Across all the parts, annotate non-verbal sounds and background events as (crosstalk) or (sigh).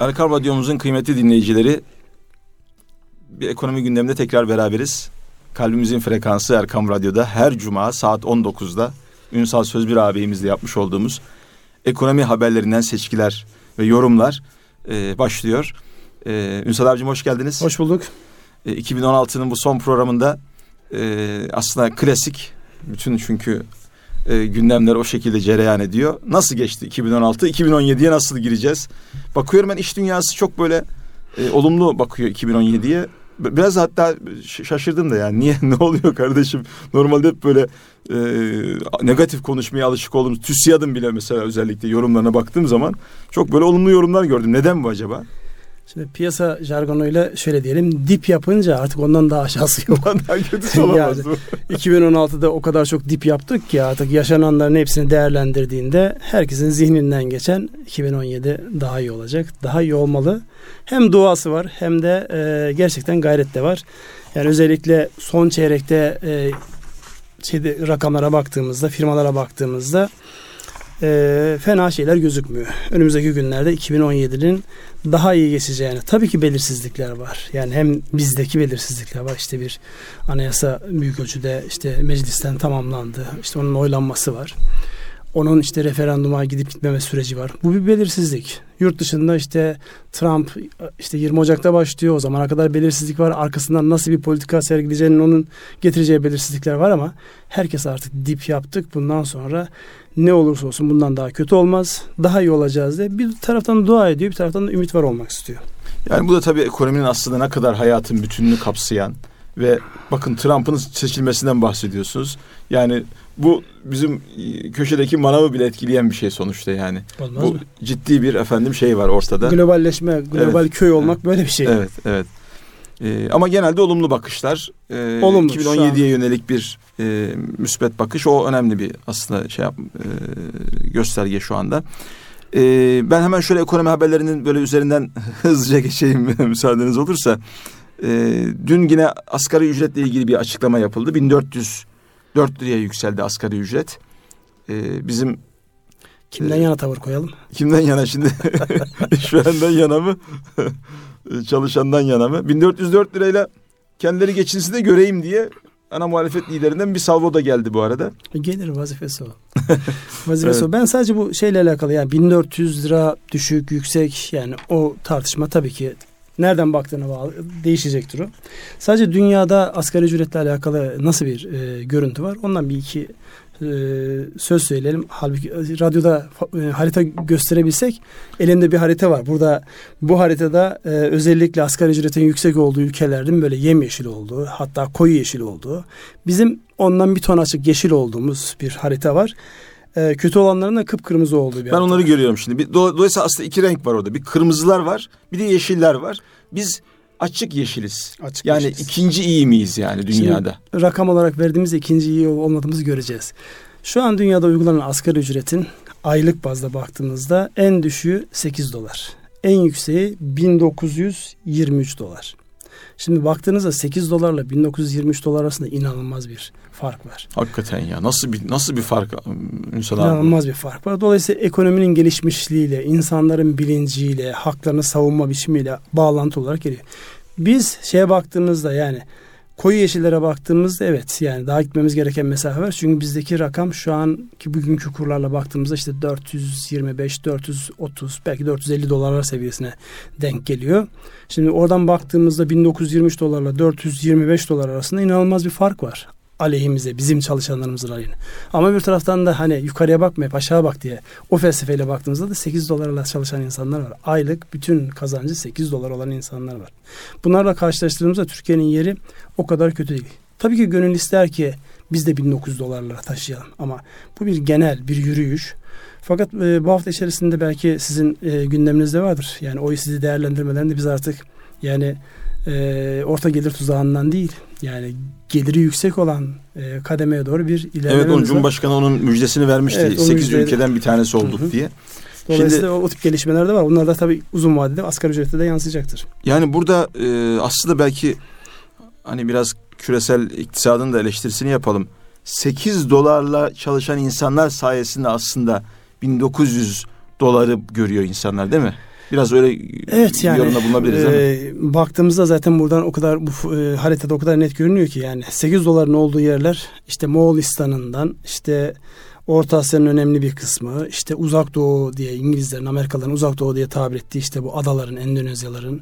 Erkam Radyomuzun kıymetli dinleyicileri bir ekonomi gündeminde tekrar beraberiz. Kalbimizin frekansı Erkam Radyo'da her cuma saat 19'da Ünsal Sözbir ağabeyimizle yapmış olduğumuz ekonomi haberlerinden seçkiler ve yorumlar e, başlıyor. E, Ünsal abicim hoş geldiniz. Hoş bulduk. E, 2016'nın bu son programında e, aslında klasik bütün çünkü e, gündemler o şekilde cereyan ediyor. Nasıl geçti 2016? 2017'ye nasıl gireceğiz? Bakıyorum ben iş dünyası çok böyle e, olumlu bakıyor 2017'ye. Biraz hatta şaşırdım da yani niye (laughs) ne oluyor kardeşim? Normalde hep böyle e, negatif konuşmaya alışık olduğumuz TÜSİAD'ın bile mesela özellikle yorumlarına baktığım zaman çok böyle olumlu yorumlar gördüm. Neden bu acaba? Şimdi piyasa jargonuyla şöyle diyelim dip yapınca artık ondan daha aşağısı yok. daha kötüsü olamaz yani, (laughs) 2016'da o kadar çok dip yaptık ki artık yaşananların hepsini değerlendirdiğinde herkesin zihninden geçen 2017 daha iyi olacak. Daha iyi olmalı. Hem duası var hem de e, gerçekten gayret de var. Yani özellikle son çeyrekte e, şeyde rakamlara baktığımızda, firmalara baktığımızda e, fena şeyler gözükmüyor. Önümüzdeki günlerde 2017'nin daha iyi geçeceğini. Tabii ki belirsizlikler var. Yani hem bizdeki belirsizlikler var. İşte bir anayasa büyük ölçüde işte meclisten tamamlandı. İşte onun oylanması var. Onun işte referanduma gidip gitmeme süreci var. Bu bir belirsizlik. Yurt dışında işte Trump işte 20 Ocak'ta başlıyor. O zamana kadar belirsizlik var. Arkasından nasıl bir politika sergileyeceğinin onun getireceği belirsizlikler var ama herkes artık dip yaptık. Bundan sonra ne olursa olsun bundan daha kötü olmaz. Daha iyi olacağız diye bir taraftan dua ediyor, bir taraftan da ümit var olmak istiyor. Yani bu da tabii ekonominin aslında ne kadar hayatın bütününü kapsayan ve bakın Trump'ın seçilmesinden bahsediyorsunuz. Yani bu bizim köşedeki manavı bile etkileyen bir şey sonuçta yani. Olmaz bu mı? ciddi bir efendim şey var ortada. Globalleşme, global Evet. köy olmak Evet. böyle bir şey. Evet, evet. Ee, ama genelde olumlu bakışlar. Ee, Olumlu, şu 2017'ye yönelik bir e, müsbet bakış. O önemli bir aslında şey yap, e, gösterge şu anda. Ee, ben hemen şöyle ekonomi haberlerinin böyle üzerinden (laughs) hızlıca geçeyim (laughs) müsaadeniz olursa. Ee, dün yine asgari ücretle ilgili bir açıklama yapıldı. 1404 liraya yükseldi asgari ücret. Ee, bizim Kimden yana tavır koyalım? Kimden yana şimdi? (laughs) İşverenden yana mı? (laughs) Çalışandan yana mı? 1404 lirayla kendileri geçinsin de göreyim diye ana muhalefet liderinden bir salvo da geldi bu arada. Gelir vazifesi o. (laughs) vazifesi o. Ben sadece bu şeyle alakalı yani 1400 lira düşük yüksek yani o tartışma tabii ki nereden baktığına bağlı değişecektir o. Sadece dünyada asgari ücretle alakalı nasıl bir e, görüntü var ondan bir iki e, söz söyleyelim. Halbuki radyoda e, harita gösterebilsek elimde bir harita var. Burada bu haritada e, özellikle asgari ücretin yüksek olduğu ülkelerin böyle yemyeşil olduğu hatta koyu yeşil olduğu bizim ondan bir ton açık yeşil olduğumuz bir harita var. E, kötü olanların da kıpkırmızı olduğu bir Ben harita. onları görüyorum şimdi. Bir, do- dolayısıyla aslında iki renk var orada. Bir kırmızılar var, bir de yeşiller var. Biz açık yeşiliz. Açık yani yeşiliz. ikinci iyi miyiz yani dünyada? Şimdi rakam olarak verdiğimiz ikinci iyi olmadığımızı göreceğiz. Şu an dünyada uygulanan asgari ücretin aylık bazda baktığımızda en düşüğü 8 dolar. En yükseği 1923 dolar. Şimdi baktığınızda 8 dolarla 1923 dolar arasında inanılmaz bir fark var. Hakikaten ya. Nasıl bir nasıl bir fark Ünsal abi? İnanılmaz bir fark var. Dolayısıyla ekonominin gelişmişliğiyle, insanların bilinciyle, haklarını savunma biçimiyle bağlantı olarak geliyor. Biz şeye baktığımızda yani koyu yeşillere baktığımızda evet yani daha gitmemiz gereken mesafe var. Çünkü bizdeki rakam şu anki bugünkü kurlarla baktığımızda işte 425, 430 belki 450 dolarlar seviyesine denk geliyor. Şimdi oradan baktığımızda 1923 dolarla 425 dolar arasında inanılmaz bir fark var aleyhimize, bizim çalışanlarımızın aleyhine. Ama bir taraftan da hani yukarıya bakmayıp aşağı bak diye o felsefeyle baktığımızda da 8 dolarla çalışan insanlar var. Aylık bütün kazancı 8 dolar olan insanlar var. Bunlarla karşılaştırdığımızda Türkiye'nin yeri o kadar kötü değil. Tabii ki gönül ister ki biz de 1900 dolarlara taşıyalım ama bu bir genel bir yürüyüş. Fakat e, bu hafta içerisinde belki sizin e, gündeminizde vardır. Yani o sizi değerlendirmeden de biz artık yani e, orta gelir tuzağından değil yani geliri yüksek olan e, kademeye doğru bir ilerleme Evet onun. Cumhurbaşkanı onun müjdesini vermişti. Evet, o 8 müjdeyi- ülkeden bir tanesi olduk Hı hı. diye. Dolayısıyla o, o tip gelişmeler de var. Bunlar da tabii uzun vadede asgari ücrete de yansıyacaktır. Yani burada e, aslında belki hani biraz küresel iktisadın da eleştirisini yapalım. 8 dolarla çalışan insanlar sayesinde aslında 1900 doları görüyor insanlar değil mi? Biraz öyle evet, yani, yorumda bulunabiliriz e? Baktığımızda zaten buradan o kadar bu e, haritada o kadar net görünüyor ki yani 8 doların olduğu yerler işte Moğolistan'ından işte Orta Asya'nın önemli bir kısmı işte uzak doğu diye İngilizlerin Amerikalıların uzak doğu diye tabir ettiği işte bu adaların Endonezyaların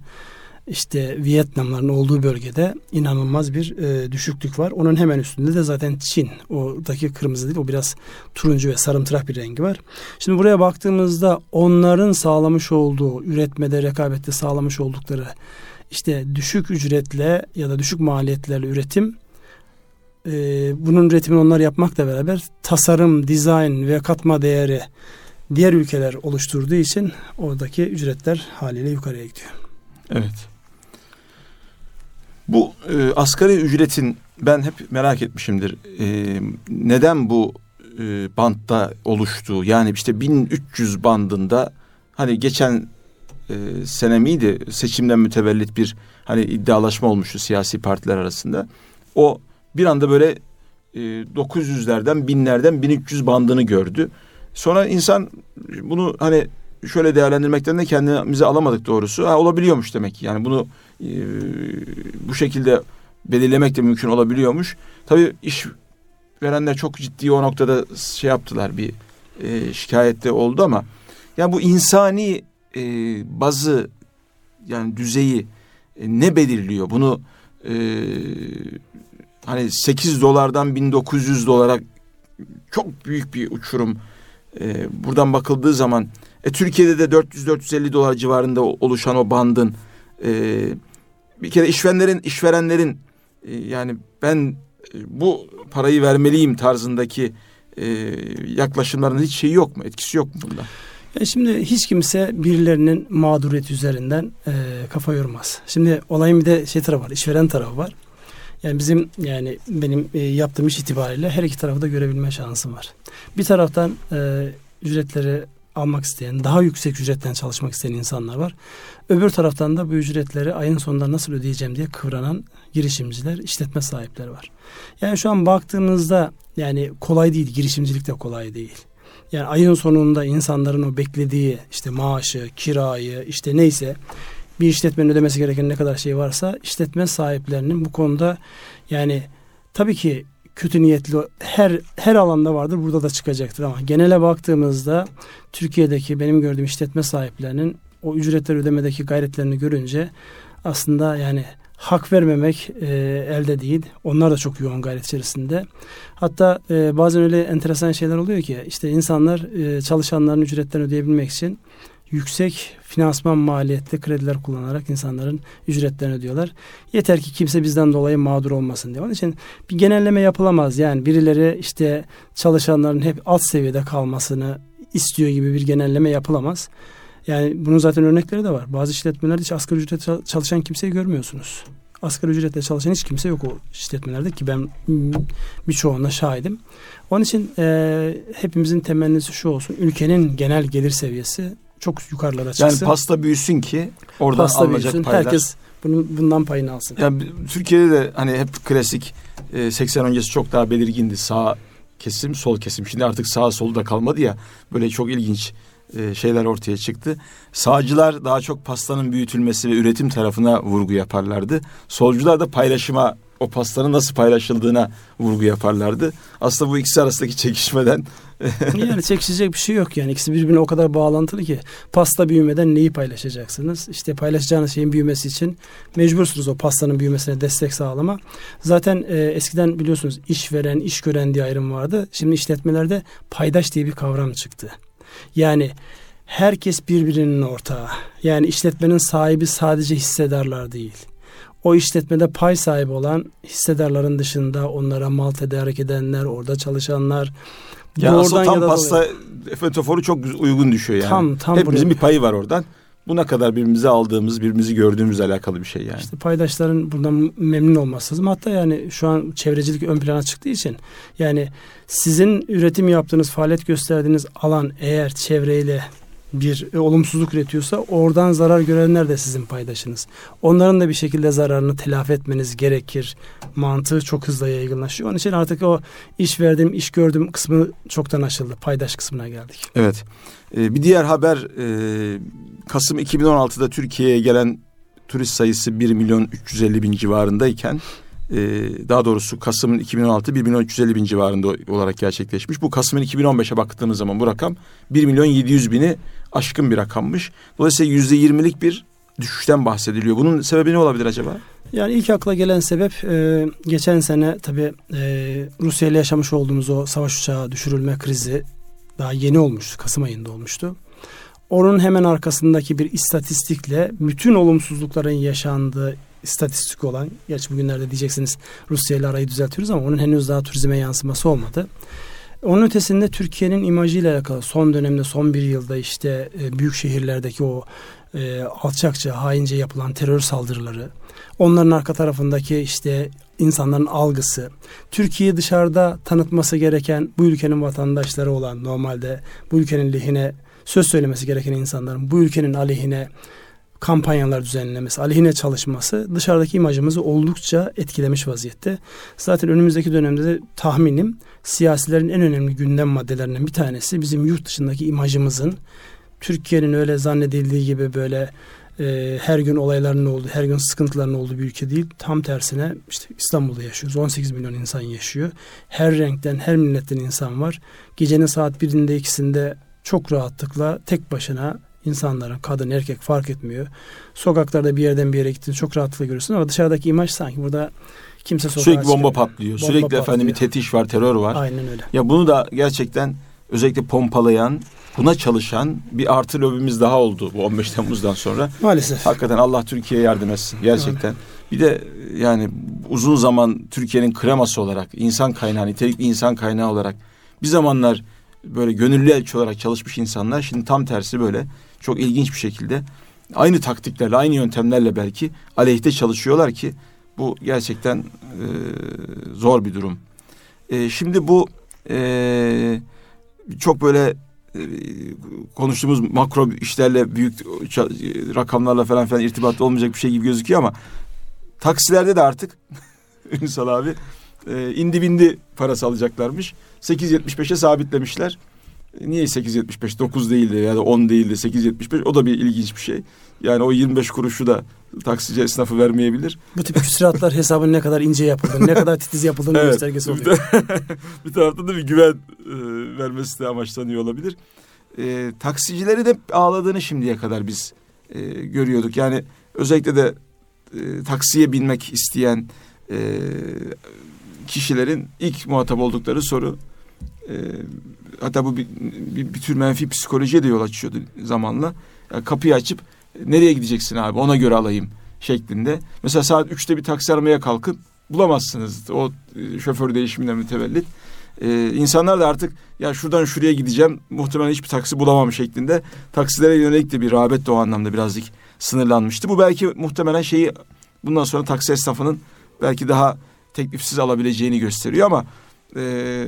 işte Vietnamların olduğu bölgede inanılmaz bir e, düşüklük var. Onun hemen üstünde de zaten Çin. Oradaki kırmızı değil o biraz turuncu ve sarımtırak bir rengi var. Şimdi buraya baktığımızda onların sağlamış olduğu üretmede rekabette sağlamış oldukları işte düşük ücretle ya da düşük maliyetlerle üretim e, bunun üretimini onlar yapmakla beraber tasarım, dizayn ve katma değeri diğer ülkeler oluşturduğu için oradaki ücretler haliyle yukarıya gidiyor. Evet. Bu e, asgari ücretin ben hep merak etmişimdir. E, neden bu e, bantta oluştu? Yani işte 1300 bandında hani geçen e, sene miydi seçimden mütevellit bir hani iddialaşma olmuştu siyasi partiler arasında. O bir anda böyle e, 900'lerden binlerden 1300 bandını gördü. Sonra insan bunu hani şöyle değerlendirmekten de kendimize alamadık doğrusu. Ha, olabiliyormuş demek ki. Yani bunu e, bu şekilde belirlemek de mümkün olabiliyormuş. Tabii iş verenler çok ciddi o noktada şey yaptılar bir e, şikayette oldu ama yani bu insani e, bazı yani düzeyi e, ne belirliyor? Bunu e, hani 8 dolardan 1900 dolara çok büyük bir uçurum. E, buradan bakıldığı zaman e, Türkiye'de de 400-450 dolar civarında oluşan o bandın e, bir kere işverenlerin işverenlerin e, yani ben e, bu parayı vermeliyim tarzındaki e, yaklaşımların hiç şeyi yok mu? Etkisi yok mu bunda? Şimdi hiç kimse birilerinin mağduriyeti üzerinden e, kafa yormaz. Şimdi olayın bir de şey tarafı var, işveren tarafı var. Yani bizim yani benim e, yaptığım iş itibariyle her iki tarafı da görebilme şansım var. Bir taraftan e, ücretleri almak isteyen, daha yüksek ücretten çalışmak isteyen insanlar var. Öbür taraftan da bu ücretleri ayın sonunda nasıl ödeyeceğim diye kıvranan girişimciler, işletme sahipleri var. Yani şu an baktığımızda yani kolay değil, girişimcilik de kolay değil. Yani ayın sonunda insanların o beklediği işte maaşı, kirayı, işte neyse bir işletmenin ödemesi gereken ne kadar şey varsa işletme sahiplerinin bu konuda yani tabii ki kötü niyetli her her alanda vardır burada da çıkacaktır ama genele baktığımızda Türkiye'deki benim gördüğüm işletme sahiplerinin o ücretler ödemedeki gayretlerini görünce aslında yani hak vermemek e, elde değil. Onlar da çok yoğun gayret içerisinde. Hatta e, bazen öyle enteresan şeyler oluyor ki işte insanlar e, çalışanların ücretlerini ödeyebilmek için yüksek finansman maliyetli krediler kullanarak insanların ücretlerini ödüyorlar. Yeter ki kimse bizden dolayı mağdur olmasın diye. Onun için bir genelleme yapılamaz. Yani birileri işte çalışanların hep alt seviyede kalmasını istiyor gibi bir genelleme yapılamaz. Yani bunun zaten örnekleri de var. Bazı işletmelerde hiç asgari ücretle çalışan kimseyi görmüyorsunuz. Asgari ücretle çalışan hiç kimse yok o işletmelerde ki ben birçoğuna şahidim. Onun için e, hepimizin temennisi şu olsun. Ülkenin genel gelir seviyesi çok yukarılara çıksın. Yani pasta büyüsün ki oradan pasta alınacak büyüsün, paylar. Herkes bunun, bundan payını alsın. Yani Türkiye'de de hani hep klasik e, 80 öncesi çok daha belirgindi sağ kesim sol kesim. Şimdi artık sağ sol da kalmadı ya böyle çok ilginç e, şeyler ortaya çıktı. Sağcılar daha çok pastanın büyütülmesi ve üretim tarafına vurgu yaparlardı. Solcular da paylaşıma o pastanın nasıl paylaşıldığına vurgu yaparlardı. Aslında bu ikisi arasındaki çekişmeden (laughs) yani çekişecek bir şey yok yani ikisi birbirine o kadar bağlantılı ki pasta büyümeden neyi paylaşacaksınız? İşte paylaşacağınız şeyin büyümesi için mecbursunuz o pastanın büyümesine destek sağlama. Zaten e, eskiden biliyorsunuz işveren, iş gören diye ayrım vardı. Şimdi işletmelerde paydaş diye bir kavram çıktı. Yani herkes birbirinin ortağı. Yani işletmenin sahibi sadece hissedarlar değil o işletmede pay sahibi olan hissedarların dışında onlara mal tedarik edenler, orada çalışanlar. Yani aslında tam ya pasta metaforu çok uygun düşüyor yani. Tam, tam Hepimizin buraya. bir payı var oradan. Bu ne kadar birbirimizi aldığımız, birbirimizi gördüğümüzle alakalı bir şey yani. İşte paydaşların bundan memnun olması lazım. Hatta yani şu an çevrecilik ön plana çıktığı için yani sizin üretim yaptığınız, faaliyet gösterdiğiniz alan eğer çevreyle bir e, olumsuzluk üretiyorsa oradan zarar görenler de sizin paydaşınız. Onların da bir şekilde zararını telafi etmeniz gerekir. Mantığı çok hızlı yaygınlaşıyor. Onun için artık o iş verdim, iş gördüm kısmı çoktan aşıldı. Paydaş kısmına geldik. Evet. Ee, bir diğer haber e, Kasım 2016'da Türkiye'ye gelen turist sayısı 1 milyon 350 bin civarındayken e, daha doğrusu Kasım'ın 2016 1 milyon 350 bin civarında olarak gerçekleşmiş. Bu Kasım'ın 2015'e baktığımız zaman bu rakam 1 milyon 700 bini aşkın bir rakammış. Dolayısıyla yüzde 20'lik bir düşüşten bahsediliyor. Bunun sebebi ne olabilir acaba? Yani ilk akla gelen sebep e, geçen sene tabii e, Rusya ile yaşamış olduğumuz o savaş uçağı düşürülme krizi daha yeni olmuştu. Kasım ayında olmuştu. Onun hemen arkasındaki bir istatistikle bütün olumsuzlukların yaşandığı istatistik olan, gerçi bugünlerde diyeceksiniz Rusya ile arayı düzeltiyoruz ama onun henüz daha turizme yansıması olmadı. Onun ötesinde Türkiye'nin imajıyla alakalı son dönemde son bir yılda işte e, büyük şehirlerdeki o e, alçakça, haince yapılan terör saldırıları, onların arka tarafındaki işte insanların algısı, Türkiye'yi dışarıda tanıtması gereken bu ülkenin vatandaşları olan normalde bu ülkenin lehine söz söylemesi gereken insanların bu ülkenin aleyhine kampanyalar düzenlemesi, aleyhine çalışması dışarıdaki imajımızı oldukça etkilemiş vaziyette. Zaten önümüzdeki dönemde de tahminim siyasilerin en önemli gündem maddelerinden bir tanesi bizim yurt dışındaki imajımızın Türkiye'nin öyle zannedildiği gibi böyle e, her gün olayların olduğu, her gün sıkıntıların olduğu bir ülke değil. Tam tersine işte İstanbul'da yaşıyoruz. 18 milyon insan yaşıyor. Her renkten, her milletten insan var. Gecenin saat birinde ikisinde çok rahatlıkla tek başına insanların kadın erkek fark etmiyor. Sokaklarda bir yerden bir yere gittiğini çok rahatlıkla görürsün ama dışarıdaki imaj sanki burada kimse sokağa Sürekli bomba patlıyor. Bomba Sürekli patlıyor. efendim bir tetiş var, terör var. Aynen öyle. Ya bunu da gerçekten özellikle pompalayan, buna çalışan bir artı lobimiz daha oldu bu 15 Temmuz'dan sonra. Maalesef. Hakikaten Allah Türkiye'ye yardım etsin gerçekten. Evet. Bir de yani uzun zaman Türkiye'nin kreması olarak, insan kaynağı, nitelikli insan kaynağı olarak bir zamanlar böyle gönüllü elçi olarak çalışmış insanlar şimdi tam tersi böyle çok ilginç bir şekilde aynı taktiklerle, aynı yöntemlerle belki aleyhte çalışıyorlar ki bu gerçekten e, zor bir durum. E, şimdi bu e, çok böyle e, konuştuğumuz makro işlerle büyük rakamlarla falan filan irtibatlı olmayacak bir şey gibi gözüküyor ama taksilerde de artık (laughs) Ünsal abi e, indi bindi parası alacaklarmış. 8.75'e sabitlemişler. E, niye 8.75 9 değildi ya da 10 değildi 8.75 o da bir ilginç bir şey. Yani o 25 kuruşu da taksici esnafı vermeyebilir. Bu tip küsuratlar (laughs) hesabın ne kadar ince yapıldığını, ne kadar titiz yapıldığını evet. göstergesi oluyor. (laughs) bir taraftan da bir güven e, vermesi de amaçlanıyor olabilir. E, taksicileri de ağladığını şimdiye kadar biz e, görüyorduk. Yani özellikle de e, taksiye binmek isteyen e, kişilerin ilk muhatap oldukları soru e, hatta bu bir, bir, bir tür menfi psikolojiye de yol açıyordu zamanla. Yani kapıyı açıp nereye gideceksin abi ona göre alayım şeklinde. Mesela saat üçte bir taksi aramaya kalkıp bulamazsınız. O e, şoför değişiminden mütevellit. Ee, insanlar da artık ya şuradan şuraya gideceğim muhtemelen hiçbir taksi bulamam şeklinde taksilere yönelik de bir rağbet de o anlamda birazcık sınırlanmıştı. Bu belki muhtemelen şeyi bundan sonra taksi esnafının belki daha teklifsiz alabileceğini gösteriyor ama e,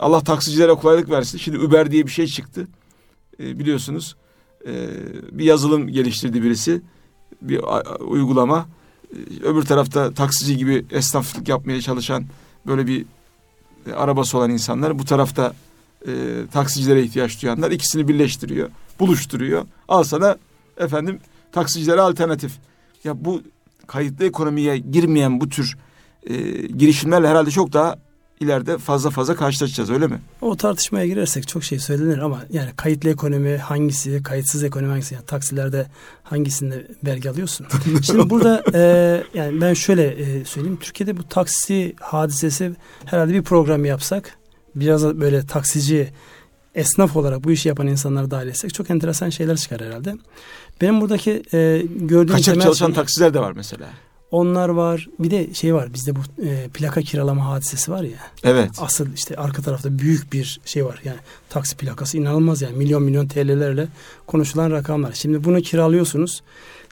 Allah taksicilere kolaylık versin. Şimdi Uber diye bir şey çıktı. E, biliyorsunuz e, bir yazılım geliştirdi birisi. Bir uygulama. E, öbür tarafta taksici gibi esnaflık yapmaya çalışan böyle bir e, arabası olan insanlar. Bu tarafta e, taksicilere ihtiyaç duyanlar. ikisini birleştiriyor. Buluşturuyor. Al sana efendim taksicilere alternatif. Ya bu kayıtlı ekonomiye girmeyen bu tür e, girişimlerle herhalde çok daha ileride fazla fazla karşılaşacağız öyle mi? O tartışmaya girersek çok şey söylenir ama yani kayıtlı ekonomi hangisi, kayıtsız ekonomi hangisi? Yani taksilerde hangisinde vergi alıyorsun? (laughs) Şimdi burada e, yani ben şöyle e, söyleyeyim. Türkiye'de bu taksi hadisesi herhalde bir program yapsak biraz böyle taksici esnaf olarak bu işi yapan insanları dahil etsek çok enteresan şeyler çıkar herhalde. Benim buradaki e, gördüğüm Kaçak çalışan şey, taksiler de var mesela. Onlar var. Bir de şey var bizde bu e, plaka kiralama hadisesi var ya. Evet. Asıl işte arka tarafta büyük bir şey var. Yani taksi plakası inanılmaz yani milyon milyon TL'lerle konuşulan rakamlar. Şimdi bunu kiralıyorsunuz.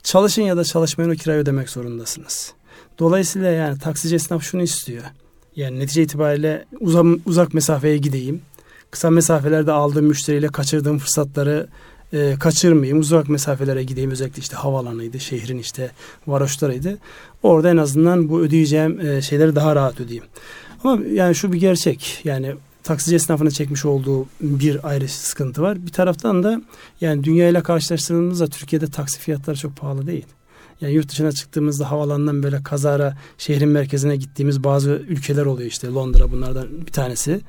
Çalışın ya da çalışmayın o kirayı ödemek zorundasınız. Dolayısıyla yani taksici esnaf şunu istiyor. Yani netice itibariyle uzak, uzak mesafeye gideyim. Kısa mesafelerde aldığım müşteriyle kaçırdığım fırsatları e, kaçırmayayım, uzak mesafelere gideyim. Özellikle işte havalanıydı, şehrin işte varoşlarıydı. Orada en azından bu ödeyeceğim e, şeyleri daha rahat ödeyeyim. Ama yani şu bir gerçek. Yani taksici esnafına çekmiş olduğu bir ayrı sıkıntı var. Bir taraftan da yani dünyayla karşılaştırdığımızda Türkiye'de taksi fiyatları çok pahalı değil. Yani yurt dışına çıktığımızda havalandan böyle kazara şehrin merkezine gittiğimiz bazı ülkeler oluyor işte Londra bunlardan bir tanesi.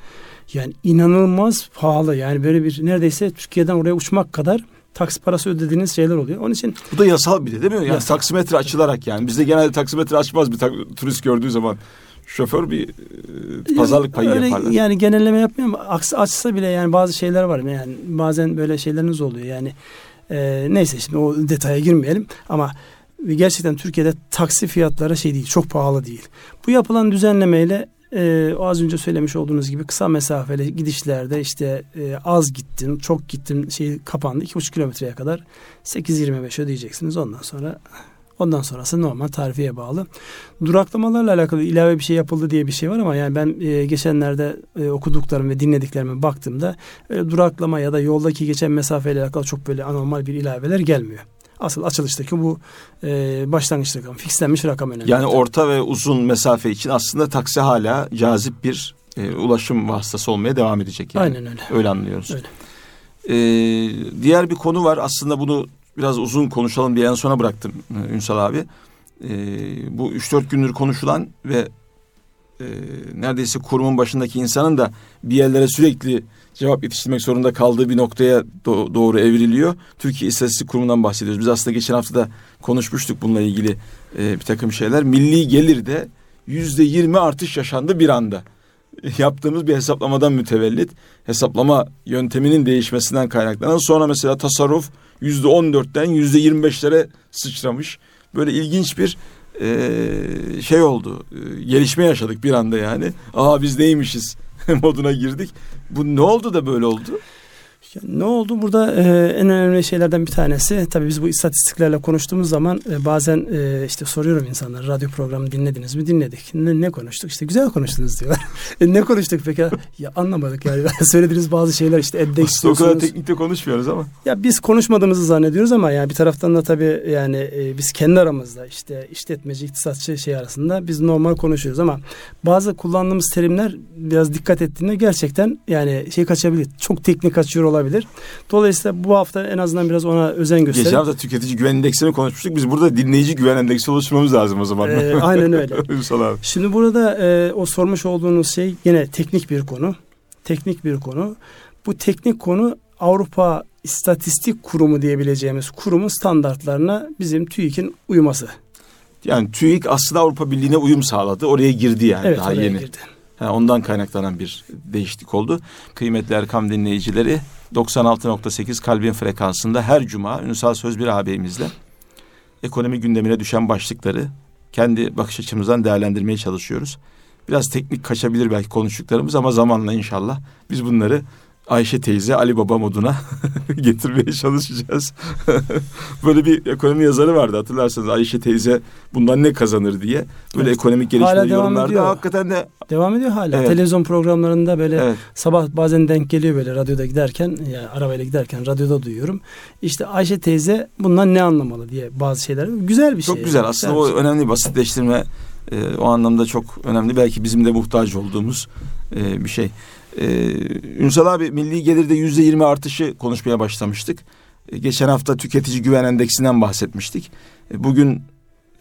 Yani inanılmaz pahalı yani böyle bir neredeyse Türkiye'den oraya uçmak kadar taksi parası ödediğiniz şeyler oluyor. Onun için bu da yasal bir de değil mi? Yani yasal. taksimetre açılarak yani bizde genelde taksimetre açmaz bir tak, turist gördüğü zaman şoför bir e, pazarlık payı öyle, yaparlar. Yani genelleme yapmıyorum. Aks, açsa bile yani bazı şeyler var. Yani bazen böyle şeyleriniz oluyor. Yani e, neyse şimdi o detaya girmeyelim ama gerçekten Türkiye'de taksi fiyatları şey değil, çok pahalı değil. Bu yapılan düzenlemeyle e, az önce söylemiş olduğunuz gibi kısa mesafeli gidişlerde işte e, az gittin, çok gittin şey kapandı. 2,5 kilometreye kadar 8.25 ödeyeceksiniz. Ondan sonra Ondan sonrası normal tarifiye bağlı. Duraklamalarla alakalı ilave bir şey yapıldı diye bir şey var ama yani ben e, geçenlerde e, okuduklarım ve dinlediklerime baktığımda e, duraklama ya da yoldaki geçen mesafeyle alakalı çok böyle anormal bir ilaveler gelmiyor. Asıl açılıştaki bu e, başlangıç rakam, fixlenmiş rakam önemli. Yani orta ve uzun mesafe için aslında taksi hala cazip bir e, ulaşım vasıtası olmaya devam edecek. Yani. Aynen öyle. Öyle anlıyoruz. Öyle. Ee, diğer bir konu var. Aslında bunu biraz uzun konuşalım diye en sona bıraktım e, Ünsal abi. Ee, bu 3-4 gündür konuşulan ve e, neredeyse kurumun başındaki insanın da bir yerlere sürekli cevap yetiştirmek zorunda kaldığı bir noktaya do- doğru evriliyor. Türkiye İstatistik Kurumu'ndan bahsediyoruz. Biz aslında geçen hafta da konuşmuştuk bununla ilgili e, bir takım şeyler. Milli gelirde yüzde yirmi artış yaşandı bir anda. (laughs) Yaptığımız bir hesaplamadan mütevellit hesaplama yönteminin değişmesinden kaynaklanan sonra mesela tasarruf yüzde on dörtten yüzde yirmi beşlere sıçramış. Böyle ilginç bir e, şey oldu. E, gelişme yaşadık bir anda yani. Aa biz neymişiz (laughs) moduna girdik. Bu ne oldu da böyle oldu? Ne oldu? Burada e, en önemli şeylerden bir tanesi tabii biz bu istatistiklerle konuştuğumuz zaman e, bazen e, işte soruyorum insanlara radyo programı dinlediniz mi? Dinledik. Ne, ne konuştuk? İşte güzel konuştunuz diyorlar. (laughs) e, ne konuştuk peki? Ya anlamadık yani. (laughs) Söylediğiniz bazı şeyler işte endeks o kadar teknikte konuşmuyoruz ama. Ya biz konuşmadığımızı zannediyoruz ama yani bir taraftan da tabii yani e, biz kendi aramızda işte işletmeci, iktisatçı şey arasında biz normal konuşuyoruz ama bazı kullandığımız terimler biraz dikkat ettiğinde gerçekten yani şey kaçabilir. Çok teknik kaçıyor olabilir. Dolayısıyla bu hafta en azından biraz ona özen gösterip. Geçen hafta tüketici güven endeksini konuşmuştuk. Biz burada dinleyici güven endeksi oluşturmamız lazım o zaman. Ee, (laughs) aynen öyle. Şimdi burada e, o sormuş olduğunuz şey yine teknik bir konu. Teknik bir konu. Bu teknik konu Avrupa İstatistik Kurumu diyebileceğimiz kurumun standartlarına bizim TÜİK'in uyması. Yani TÜİK aslında Avrupa Birliği'ne uyum sağladı. Oraya girdi yani Evet daha oraya yeni. girdi. Ha, ondan kaynaklanan bir değişiklik oldu. Kıymetli Erkam dinleyicileri 96.8 kalbin frekansında her cuma Ünsal Sözbir ağabeyimizle ekonomi gündemine düşen başlıkları kendi bakış açımızdan değerlendirmeye çalışıyoruz. Biraz teknik kaçabilir belki konuştuklarımız ama zamanla inşallah biz bunları Ayşe teyze Ali Baba moduna (laughs) getirmeye çalışacağız. (laughs) Böyle bir ekonomi yazarı vardı hatırlarsanız Ayşe teyze bundan ne kazanır diye. Böyle Evet. ekonomik gelişmeleri yorumlarda ediyor. hakikaten de Devam ediyor hala. Evet. Televizyon programlarında böyle evet, sabah bazen denk geliyor böyle radyoda giderken yani arabayla giderken radyoda duyuyorum. İşte Ayşe teyze bundan ne anlamalı diye bazı şeyler. Güzel bir çok şey. güzel yani. aslında Güzel o şey. önemli basitleştirme e, o anlamda çok önemli. Belki bizim de muhtaç olduğumuz e, bir şey. E, Ünsal abi milli gelirde yüzde yirmi artışı konuşmaya başlamıştık. E, geçen hafta tüketici güven endeksinden bahsetmiştik. E, bugün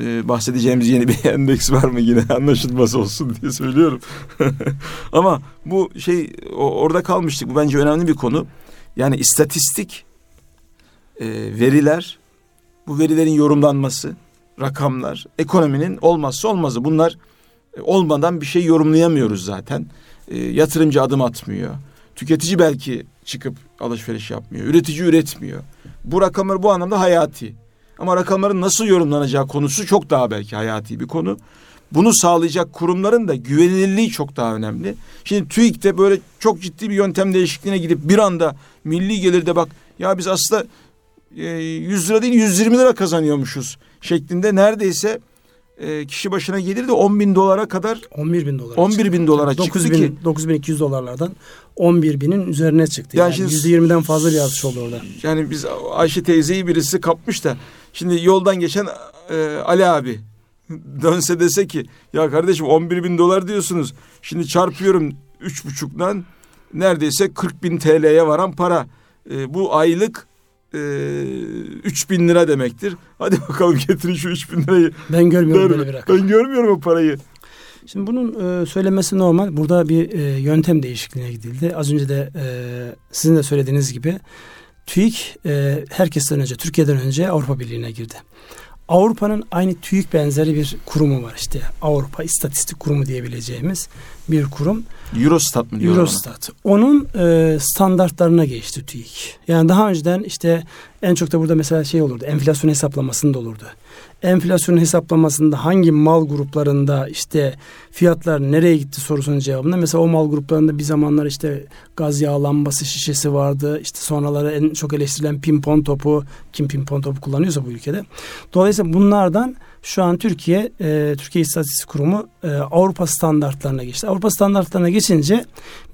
e, bahsedeceğimiz yeni bir (laughs) endeks var mı yine anlaşılmaz olsun diye söylüyorum. (laughs) Ama bu şey o, orada kalmıştık. Bu bence önemli bir konu. Yani istatistik e, veriler, bu verilerin yorumlanması, rakamlar, ekonominin olmazsa olmazı. Bunlar e, olmadan bir şey yorumlayamıyoruz zaten. E, yatırımcı adım atmıyor. Tüketici belki çıkıp alışveriş yapmıyor. Üretici üretmiyor. Bu rakamlar bu anlamda hayati. Ama rakamların nasıl yorumlanacağı konusu çok daha belki hayati bir konu. Bunu sağlayacak kurumların da güvenilirliği çok daha önemli. Şimdi TÜİK'te böyle çok ciddi bir yöntem değişikliğine gidip bir anda milli gelirde bak ya biz aslında e, 100 lira değil 120 lira kazanıyormuşuz şeklinde neredeyse e, kişi başına gelir de 10 bin dolara kadar 11 bin dolara 11 bin dolara çıktı. 9 ki bin, 9200 dolarlardan 11 binin üzerine çıktı. Yani Yani, şimdi- %20'den fazla bir artış oldu orada. yani biz Ayşe teyzeyi birisi kapmış da şimdi yoldan geçen e, Ali abi dönse dese ki ya kardeşim 11 bin dolar diyorsunuz. Şimdi çarpıyorum üç buçuktan neredeyse 40 bin TL'ye varan para. E, bu aylık e, 3 bin lira demektir. Hadi (laughs) bakalım getirin şu 3 bin lirayı. Ben görmüyorum Der- böyle bir rakam. ben görmüyorum o parayı. Şimdi bunun e, söylemesi normal. Burada bir e, yöntem değişikliğine gidildi. Az önce de e, sizin de söylediğiniz gibi TÜİK e, herkesten önce, Türkiye'den önce Avrupa Birliği'ne girdi. Avrupa'nın aynı TÜİK benzeri bir kurumu var işte. Avrupa İstatistik Kurumu diyebileceğimiz bir kurum. Eurostat mı diyorlar ona? Eurostat. Onun e, standartlarına geçti TÜİK. Yani daha önceden işte en çok da burada mesela şey olurdu. Enflasyon hesaplamasında olurdu. Enflasyon hesaplamasında hangi mal gruplarında işte fiyatlar nereye gitti sorusunun cevabında mesela o mal gruplarında bir zamanlar işte gaz yağı lambası şişesi vardı. İşte sonraları en çok eleştirilen pimpon topu kim pimpon topu kullanıyorsa bu ülkede. Dolayısıyla bunlardan şu an Türkiye e, Türkiye İstatistik Kurumu e, Avrupa standartlarına geçti. Avrupa standartlarına geçince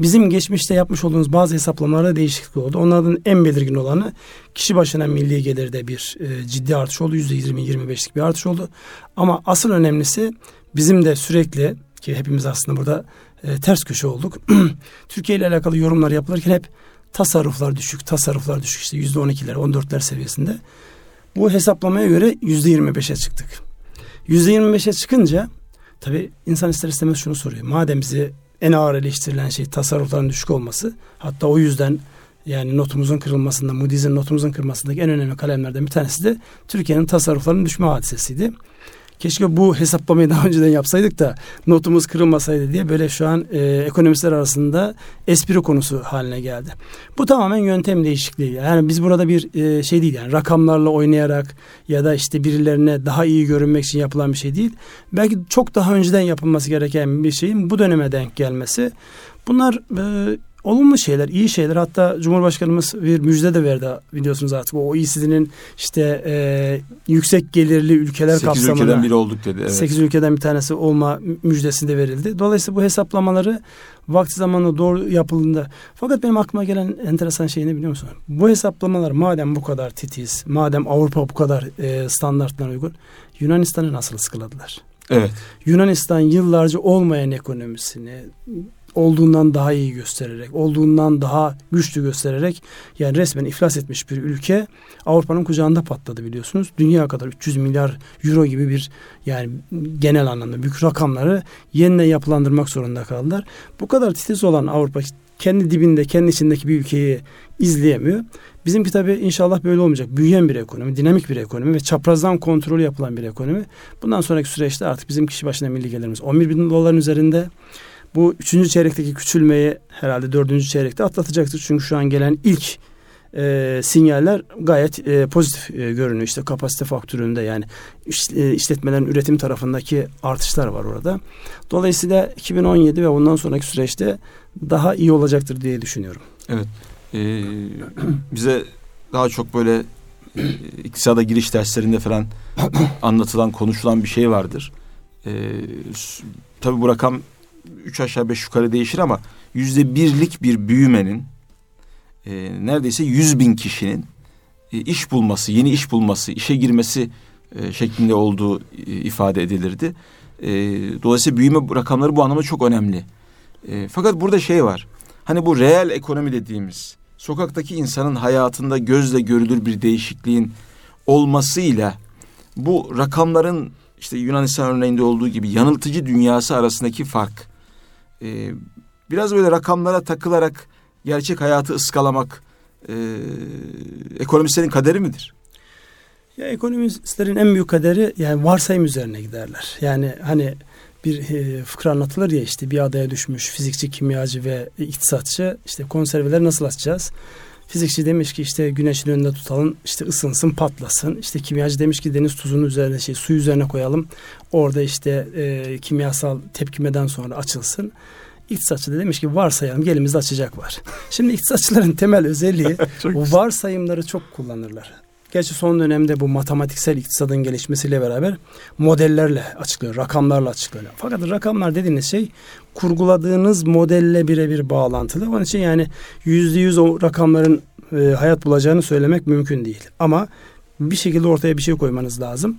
bizim geçmişte yapmış olduğumuz bazı hesaplamalarda değişiklik oldu. Onlardan en belirgin olanı kişi başına milli gelirde bir e, ciddi artış oldu. %20-25'lik bir artış oldu. Ama asıl önemlisi bizim de sürekli ki hepimiz aslında burada e, ters köşe olduk. (clears throat) Türkiye ile alakalı yorumlar yapılırken hep tasarruflar düşük, tasarruflar düşük işte %12'ler, 14'ler seviyesinde. Bu hesaplamaya göre %25'e çıktık. %25'e çıkınca tabii insan ister istemez şunu soruyor. Madem bizi en ağır eleştirilen şey tasarrufların düşük olması hatta o yüzden yani notumuzun kırılmasında, Moody's'in notumuzun kırılmasındaki en önemli kalemlerden bir tanesi de Türkiye'nin tasarruflarının düşme hadisesiydi. Keşke bu hesaplamayı daha önceden yapsaydık da notumuz kırılmasaydı diye böyle şu an e, ekonomistler arasında espri konusu haline geldi. Bu tamamen yöntem değişikliği. Yani biz burada bir e, şey değil yani rakamlarla oynayarak ya da işte birilerine daha iyi görünmek için yapılan bir şey değil. Belki çok daha önceden yapılması gereken bir şeyin bu döneme denk gelmesi. Bunlar e, olumlu şeyler, iyi şeyler. Hatta Cumhurbaşkanımız bir müjde de verdi biliyorsunuz artık. O OECD'nin işte e, yüksek gelirli ülkeler 8 kapsamında. ülkeden biri olduk dedi. Evet. 8 ülkeden bir tanesi olma müjdesi de verildi. Dolayısıyla bu hesaplamaları vakti zamanında doğru yapıldığında. Fakat benim aklıma gelen enteresan şey ne biliyor musun? Bu hesaplamalar madem bu kadar titiz, madem Avrupa bu kadar e, standartlarına uygun, Yunanistan'ı nasıl ıskaladılar? Evet. Yunanistan yıllarca olmayan ekonomisini olduğundan daha iyi göstererek, olduğundan daha güçlü göstererek yani resmen iflas etmiş bir ülke Avrupa'nın kucağında patladı biliyorsunuz. Dünya kadar 300 milyar euro gibi bir yani genel anlamda büyük rakamları yeniden yapılandırmak zorunda kaldılar. Bu kadar titiz olan Avrupa kendi dibinde, kendi içindeki bir ülkeyi izleyemiyor. Bizimki tabii inşallah böyle olmayacak. Büyüyen bir ekonomi, dinamik bir ekonomi ve çaprazdan kontrolü yapılan bir ekonomi. Bundan sonraki süreçte artık bizim kişi başına milli gelirimiz 11 bin doların üzerinde. Bu üçüncü çeyrekteki küçülmeyi herhalde dördüncü çeyrekte atlatacaktır. Çünkü şu an gelen ilk e, sinyaller gayet e, pozitif e, görünüyor. İşte kapasite faktöründe yani iş, e, işletmelerin üretim tarafındaki artışlar var orada. Dolayısıyla 2017 ve ondan sonraki süreçte daha iyi olacaktır diye düşünüyorum. Evet. Ee, bize daha çok böyle e, iktisada giriş derslerinde falan (coughs) anlatılan, konuşulan bir şey vardır. Ee, tabii bu rakam üç aşağı beş yukarı değişir ama yüzde birlik bir büyümenin e, neredeyse yüz bin kişinin e, iş bulması, yeni iş bulması, işe girmesi e, şeklinde olduğu e, ifade edilirdi. E, dolayısıyla büyüme rakamları bu anlamda çok önemli. E, fakat burada şey var. Hani bu reel ekonomi dediğimiz sokaktaki insanın hayatında gözle görülür bir değişikliğin olmasıyla bu rakamların işte Yunanistan örneğinde olduğu gibi yanıltıcı dünyası arasındaki fark e, biraz böyle rakamlara takılarak gerçek hayatı ıskalamak e, ekonomistlerin kaderi midir? Ya ekonomistlerin en büyük kaderi yani varsayım üzerine giderler. Yani hani bir e, fıkra anlatılır ya işte bir adaya düşmüş fizikçi, kimyacı ve iktisatçı işte konserveleri nasıl açacağız? Fizikçi demiş ki işte güneşin önünde tutalım işte ısınsın patlasın. İşte kimyacı demiş ki deniz tuzunun üzerine şey su üzerine koyalım. Orada işte e, kimyasal tepkimeden sonra açılsın. İktisatçı da demiş ki varsayalım elimizde açacak var. Şimdi iktisatçıların temel (laughs) özelliği varsayımları çok kullanırlar. Gerçi son dönemde bu matematiksel iktisadın gelişmesiyle beraber modellerle açıklıyor, rakamlarla açıklıyor. Fakat rakamlar dediğiniz şey kurguladığınız modelle birebir bağlantılı. Onun için yani yüzde yüz o rakamların e, hayat bulacağını söylemek mümkün değil. Ama bir şekilde ortaya bir şey koymanız lazım.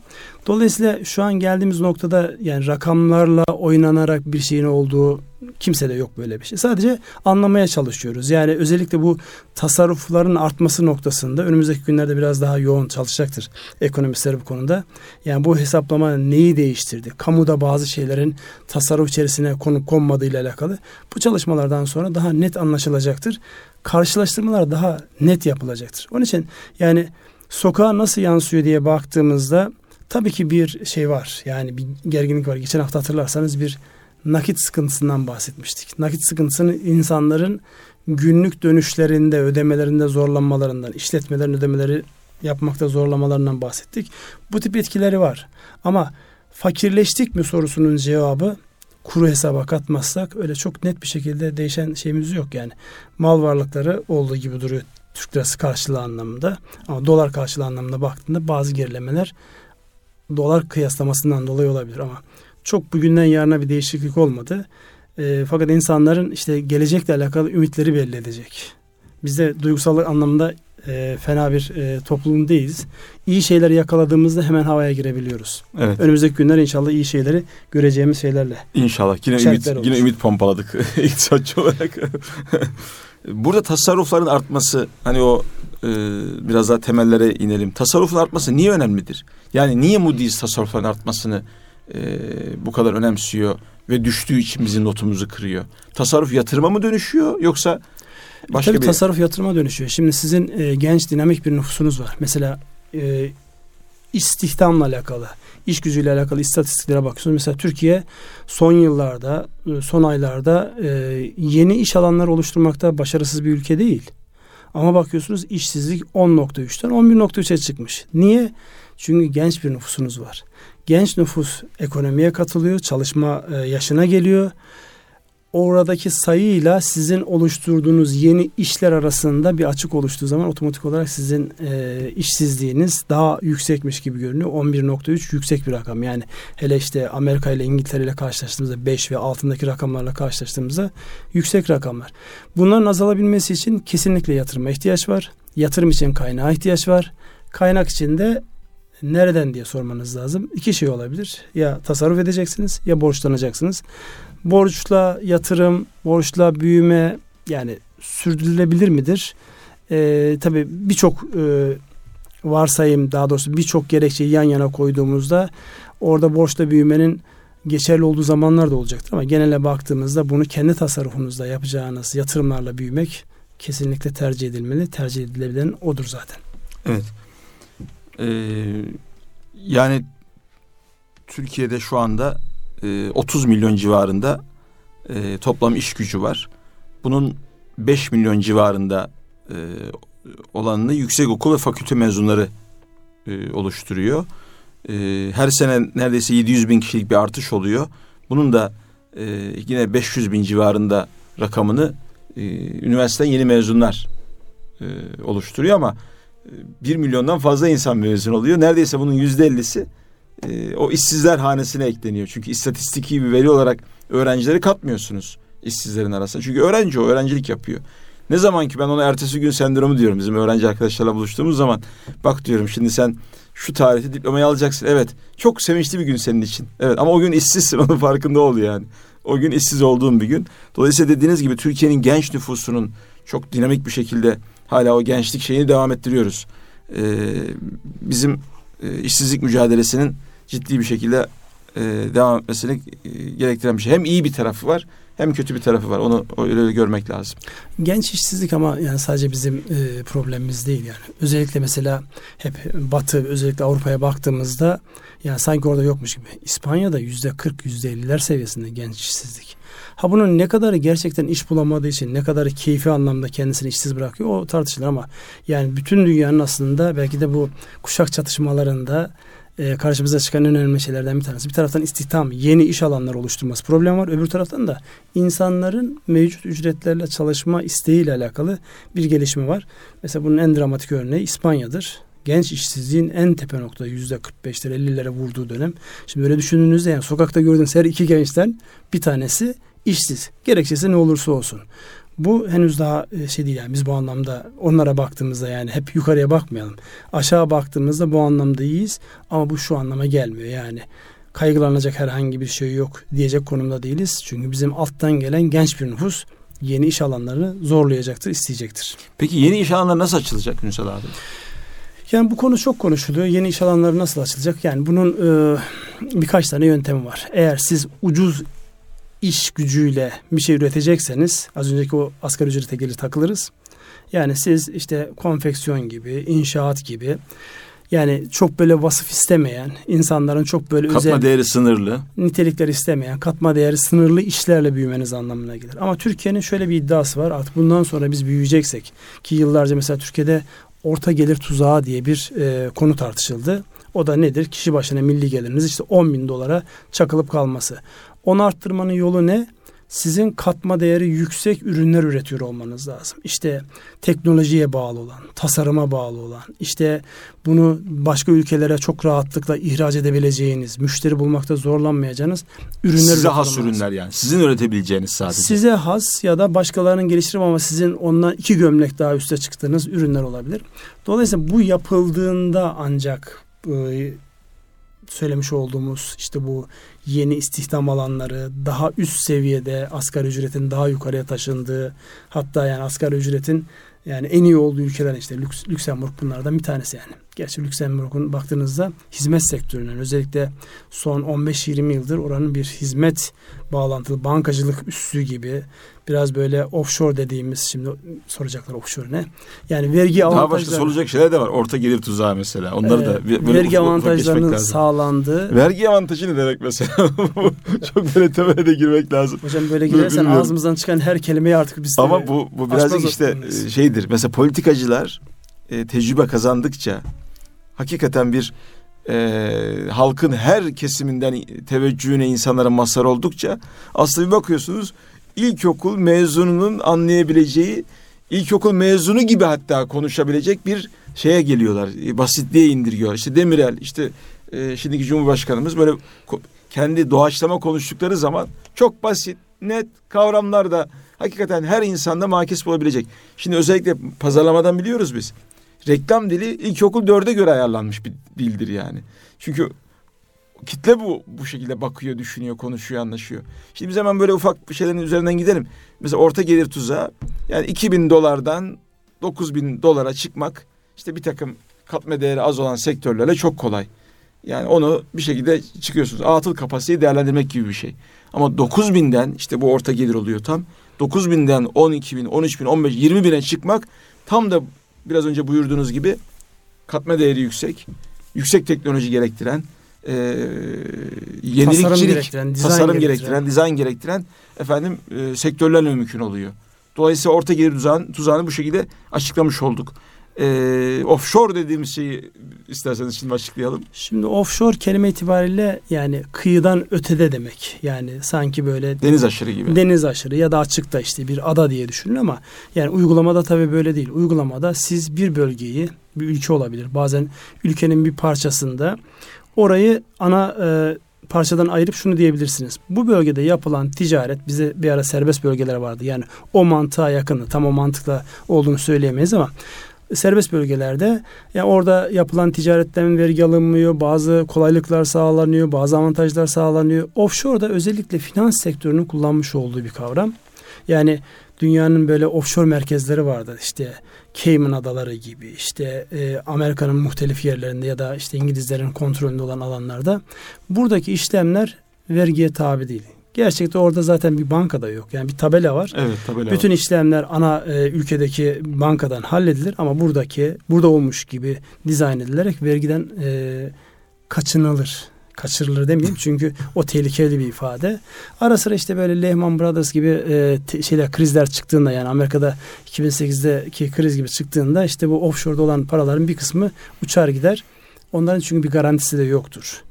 Dolayısıyla şu an geldiğimiz noktada yani rakamlarla oynanarak bir şeyin olduğu kimse de yok böyle bir şey. Sadece anlamaya çalışıyoruz. Yani özellikle bu tasarrufların artması noktasında önümüzdeki günlerde biraz daha yoğun çalışacaktır ekonomistler bu konuda. Yani bu hesaplama neyi değiştirdi? Kamuda bazı şeylerin tasarruf içerisine konup konmadığı ile alakalı bu çalışmalardan sonra daha net anlaşılacaktır. Karşılaştırmalar daha net yapılacaktır. Onun için yani sokağa nasıl yansıyor diye baktığımızda tabii ki bir şey var. Yani bir gerginlik var. Geçen hafta hatırlarsanız bir nakit sıkıntısından bahsetmiştik. Nakit sıkıntısını insanların günlük dönüşlerinde, ödemelerinde zorlanmalarından, işletmelerin ödemeleri yapmakta zorlamalarından bahsettik. Bu tip etkileri var. Ama fakirleştik mi sorusunun cevabı kuru hesaba katmazsak öyle çok net bir şekilde değişen şeyimiz yok yani. Mal varlıkları olduğu gibi duruyor Türk lirası karşılığı anlamında. Ama dolar karşılığı anlamında baktığında bazı gerilemeler dolar kıyaslamasından dolayı olabilir ama çok bugünden yarına bir değişiklik olmadı. E, fakat insanların işte gelecekle alakalı ümitleri belli edecek. Biz de duygusal anlamda e, fena bir e, toplum değiliz. İyi şeyleri yakaladığımızda hemen havaya girebiliyoruz. Evet. Önümüzdeki günler inşallah iyi şeyleri göreceğimiz şeylerle. İnşallah. Yine ümit, olur. yine ümit pompaladık (laughs) iktisatçı olarak. (laughs) Burada tasarrufların artması hani o e, biraz daha temellere inelim. Tasarrufun artması niye önemlidir? Yani niye Moody's tasarrufların artmasını e, bu kadar önemsiyor ve düştüğü için bizim notumuzu kırıyor? Tasarruf yatırıma mı dönüşüyor yoksa başka Tabii bir... tasarruf yatırıma dönüşüyor. Şimdi sizin e, genç dinamik bir nüfusunuz var. Mesela e, istihdamla alakalı, iş gücüyle alakalı istatistiklere bakıyorsunuz. Mesela Türkiye son yıllarda, e, son aylarda e, yeni iş alanları oluşturmakta başarısız bir ülke değil. Ama bakıyorsunuz işsizlik 10.3'ten 11.3'e çıkmış. Niye? Çünkü genç bir nüfusunuz var. Genç nüfus ekonomiye katılıyor, çalışma e, yaşına geliyor oradaki sayıyla sizin oluşturduğunuz yeni işler arasında bir açık oluştuğu zaman otomatik olarak sizin e, işsizliğiniz daha yüksekmiş gibi görünüyor. 11.3 yüksek bir rakam. Yani hele işte Amerika ile İngiltere ile karşılaştığımızda 5 ve altındaki rakamlarla karşılaştığımızda yüksek rakamlar. Bunların azalabilmesi için kesinlikle yatırıma ihtiyaç var. Yatırım için kaynağa ihtiyaç var. Kaynak için de nereden diye sormanız lazım. İki şey olabilir. Ya tasarruf edeceksiniz ya borçlanacaksınız borçla yatırım, borçla büyüme yani sürdürülebilir midir? Ee, tabii birçok e, varsayım daha doğrusu birçok gerekçeyi yan yana koyduğumuzda orada borçla büyümenin geçerli olduğu zamanlar da olacaktır ama genele baktığımızda bunu kendi tasarrufunuzda yapacağınız yatırımlarla büyümek kesinlikle tercih edilmeli. Tercih edilebilen odur zaten. Evet. Ee, yani Türkiye'de şu anda 30 e, milyon civarında e, toplam iş gücü var. Bunun 5 milyon civarında e, olanını yüksek okul ve fakülte mezunları oluşturuyor. Her sene neredeyse 700 bin kişilik bir artış oluyor. Bunun da yine 500 bin civarında rakamını e, üniversiteden yeni mezunlar oluşturuyor ama e, 1 milyondan fazla insan mezun oluyor. Neredeyse bunun yüzde ellisi e, o işsizler hanesine ekleniyor. Çünkü istatistiki bir veri olarak öğrencileri katmıyorsunuz işsizlerin arasında. Çünkü öğrenci o öğrencilik yapıyor. Ne zaman ki ben ona ertesi gün sendromu diyorum bizim öğrenci arkadaşlarla buluştuğumuz zaman bak diyorum şimdi sen şu tarihte diplomayı alacaksın. Evet çok sevinçli bir gün senin için. Evet ama o gün işsizsin (laughs) onun farkında ol yani. O gün işsiz olduğum bir gün. Dolayısıyla dediğiniz gibi Türkiye'nin genç nüfusunun çok dinamik bir şekilde hala o gençlik şeyini devam ettiriyoruz. Ee, bizim e, işsizlik mücadelesinin ciddi bir şekilde e, devam etmesini e, gerektiren bir şey. Hem iyi bir tarafı var hem kötü bir tarafı var. Onu öyle görmek lazım. Genç işsizlik ama yani sadece bizim e, problemimiz değil yani. Özellikle mesela hep Batı özellikle Avrupa'ya baktığımızda yani sanki orada yokmuş gibi. İspanya'da yüzde 40 yüzde 50'ler seviyesinde genç işsizlik. Ha bunun ne kadarı gerçekten iş bulamadığı için ne kadarı keyfi anlamda kendisini işsiz bırakıyor o tartışılır ama yani bütün dünyanın aslında belki de bu kuşak çatışmalarında e, karşımıza çıkan en önemli şeylerden bir tanesi. Bir taraftan istihdam, yeni iş alanları oluşturması problem var. Öbür taraftan da insanların mevcut ücretlerle çalışma isteğiyle alakalı bir gelişme var. Mesela bunun en dramatik örneği İspanya'dır. genç işsizliğin en tepe noktada yüzde 45'lere 50'lere vurduğu dönem. Şimdi öyle düşündüğünüzde yani sokakta gördüğünüz her iki gençten bir tanesi işsiz. Gerekçesi ne olursa olsun. Bu henüz daha e, şey değil yani biz bu anlamda onlara baktığımızda yani hep yukarıya bakmayalım. Aşağı baktığımızda bu anlamda iyiyiz ama bu şu anlama gelmiyor yani. Kaygılanacak herhangi bir şey yok diyecek konumda değiliz. Çünkü bizim alttan gelen genç bir nüfus yeni iş alanlarını zorlayacaktır, isteyecektir. Peki yeni iş alanları nasıl açılacak Ünsal abi? Yani bu konu çok konuşuluyor. Yeni iş alanları nasıl açılacak? Yani bunun e, birkaç tane yöntemi var. Eğer siz ucuz iş gücüyle bir şey üretecekseniz az önceki o asgari ücrete gelir takılırız. Yani siz işte konfeksiyon gibi, inşaat gibi yani çok böyle vasıf istemeyen, insanların çok böyle katma özel değeri sınırlı. nitelikler istemeyen, katma değeri sınırlı işlerle büyümeniz anlamına gelir. Ama Türkiye'nin şöyle bir iddiası var. Artık bundan sonra biz büyüyeceksek ki yıllarca mesela Türkiye'de orta gelir tuzağı diye bir e, konu tartışıldı. O da nedir? Kişi başına milli geliriniz işte 10 bin dolara çakılıp kalması. Onu arttırmanın yolu ne? Sizin katma değeri yüksek ürünler üretiyor olmanız lazım. İşte teknolojiye bağlı olan, tasarıma bağlı olan, işte bunu başka ülkelere çok rahatlıkla ihraç edebileceğiniz, müşteri bulmakta zorlanmayacağınız ürünler Size has ürünler yani. Sizin üretebileceğiniz sadece. Size has ya da başkalarının geliştirip ama sizin ondan iki gömlek daha üste çıktığınız ürünler olabilir. Dolayısıyla bu yapıldığında ancak e, söylemiş olduğumuz işte bu yeni istihdam alanları daha üst seviyede asgari ücretin daha yukarıya taşındığı hatta yani asgari ücretin yani en iyi olduğu ülkeler işte Lüks, Lüksemburg bunlardan bir tanesi yani. Gerçi Lüksemburg'un baktığınızda hizmet sektörünün özellikle son 15-20 yıldır oranın bir hizmet bağlantılı bankacılık üssü gibi biraz böyle offshore dediğimiz şimdi soracaklar offshore ne? Yani vergi Daha başka avantajları sorulacak şeyler de var. Orta gelir tuzağı mesela. Onları e, da böyle vergi ufak ufak avantajlarının lazım. sağlandığı Vergi avantajı ne demek mesela? (laughs) Çok böyle temele de girmek lazım. Hocam böyle bilmiyorum. ağzımızdan çıkan her kelimeyi artık biz Ama bu bu birazcık işte noktamız. e, şeydir. Mesela politikacılar e, tecrübe kazandıkça hakikaten bir e, halkın her kesiminden teveccühüne insanlara mazhar oldukça aslında bir bakıyorsunuz ilkokul mezununun anlayabileceği ilkokul mezunu gibi hatta konuşabilecek bir şeye geliyorlar. E, basitliğe indirgiyorlar. İşte Demirel işte e, şimdiki Cumhurbaşkanımız böyle kendi doğaçlama konuştukları zaman çok basit, net kavramlar da hakikaten her insanda makis bulabilecek. Şimdi özellikle pazarlamadan biliyoruz biz. Reklam dili ilkokul dörde göre ayarlanmış bir dildir yani. Çünkü kitle bu bu şekilde bakıyor, düşünüyor, konuşuyor, anlaşıyor. Şimdi biz hemen böyle ufak bir şeylerin üzerinden gidelim. Mesela orta gelir tuzağı yani 2000 dolardan 9000 dolara çıkmak işte bir takım katma değeri az olan sektörlerle çok kolay. Yani onu bir şekilde çıkıyorsunuz. Atıl kapasiteyi değerlendirmek gibi bir şey. Ama 9000'den işte bu orta gelir oluyor tam. 9000'den 12 bin, 13 bin, 15, 20 bine çıkmak tam da biraz önce buyurduğunuz gibi katma değeri yüksek, yüksek teknoloji gerektiren, e, yenilikçilik, Tasarım gerektiren, dizayn tasarım gerektiren. gerektiren, dizayn gerektiren efendim e, sektörlerle mümkün oluyor. Dolayısıyla orta gelir tuzağını, tuzağını bu şekilde açıklamış olduk. E, offshore dediğimiz şeyi isterseniz şimdi açıklayalım. Şimdi offshore kelime itibariyle yani kıyıdan ötede demek. Yani sanki böyle Deniz aşırı gibi. deniz aşırı ya da açıkta işte bir ada diye düşünün ama yani uygulamada tabii böyle değil. Uygulamada siz bir bölgeyi bir ülke olabilir. Bazen ülkenin bir parçasında orayı ana e, parçadan ayırıp şunu diyebilirsiniz. Bu bölgede yapılan ticaret bize bir ara serbest bölgeler vardı. Yani o mantığa yakını tam o mantıkla olduğunu söyleyemeyiz ama serbest bölgelerde ya orada yapılan ticaretten vergi alınmıyor, bazı kolaylıklar sağlanıyor, bazı avantajlar sağlanıyor. Offshore'da özellikle finans sektörünün kullanmış olduğu bir kavram. Yani dünyanın böyle offshore merkezleri vardı. İşte Cayman Adaları gibi, işte e, Amerika'nın muhtelif yerlerinde ya da işte İngilizlerin kontrolünde olan alanlarda buradaki işlemler vergiye tabi değil. Gerçekte orada zaten bir bankada yok. Yani bir tabela var. Evet tabela Bütün var. işlemler ana e, ülkedeki bankadan halledilir ama buradaki burada olmuş gibi dizayn edilerek vergiden e, kaçınılır. Kaçırılır demeyeyim çünkü o tehlikeli bir ifade. Ara sıra işte böyle Lehman Brothers gibi e, te- şeyler krizler çıktığında yani Amerika'da 2008'deki kriz gibi çıktığında işte bu offshore'da olan paraların bir kısmı uçar gider. Onların çünkü bir garantisi de yoktur.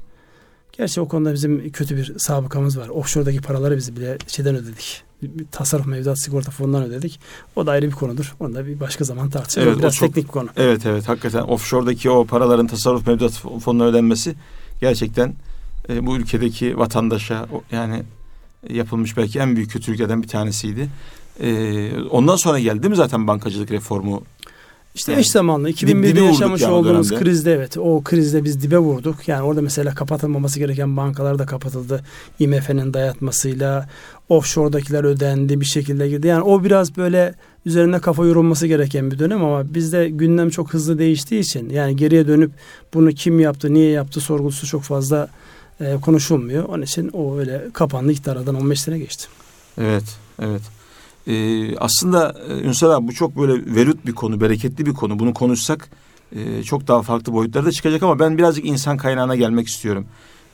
Gerçi o konuda bizim kötü bir sabıkamız var. Offshore'daki paraları biz bile şeyden ödedik. Bir tasarruf mevduat sigorta fonundan ödedik. O da ayrı bir konudur. Onu da bir başka zaman tartışalım. Evet, Biraz çok- teknik bir konu. Evet evet hakikaten offshore'daki o paraların tasarruf mevduat fonuna ödenmesi gerçekten e, bu ülkedeki vatandaşa yani yapılmış belki en büyük kötülüklerden bir tanesiydi. E, ondan sonra geldi mi zaten bankacılık reformu? İşte Yani eş zamanlı dibe 2001'de vurduk yaşamış yani olduğumuz dönemde. krizde evet o krizde biz dibe vurduk. Yani orada mesela kapatılmaması gereken bankalar da kapatıldı. IMF'nin dayatmasıyla offshore'dakiler ödendi bir şekilde girdi. Yani o biraz böyle üzerine kafa yorulması gereken bir dönem ama bizde gündem çok hızlı değiştiği için yani geriye dönüp bunu kim yaptı, niye yaptı sorgusu çok fazla e, konuşulmuyor. Onun için o öyle kapandı iktidaradan 15 sene geçti. Evet evet. E, aslında e, Ünsal abi bu çok böyle velut bir konu, bereketli bir konu. Bunu konuşsak e, çok daha farklı boyutlarda çıkacak ama ben birazcık insan kaynağına gelmek istiyorum.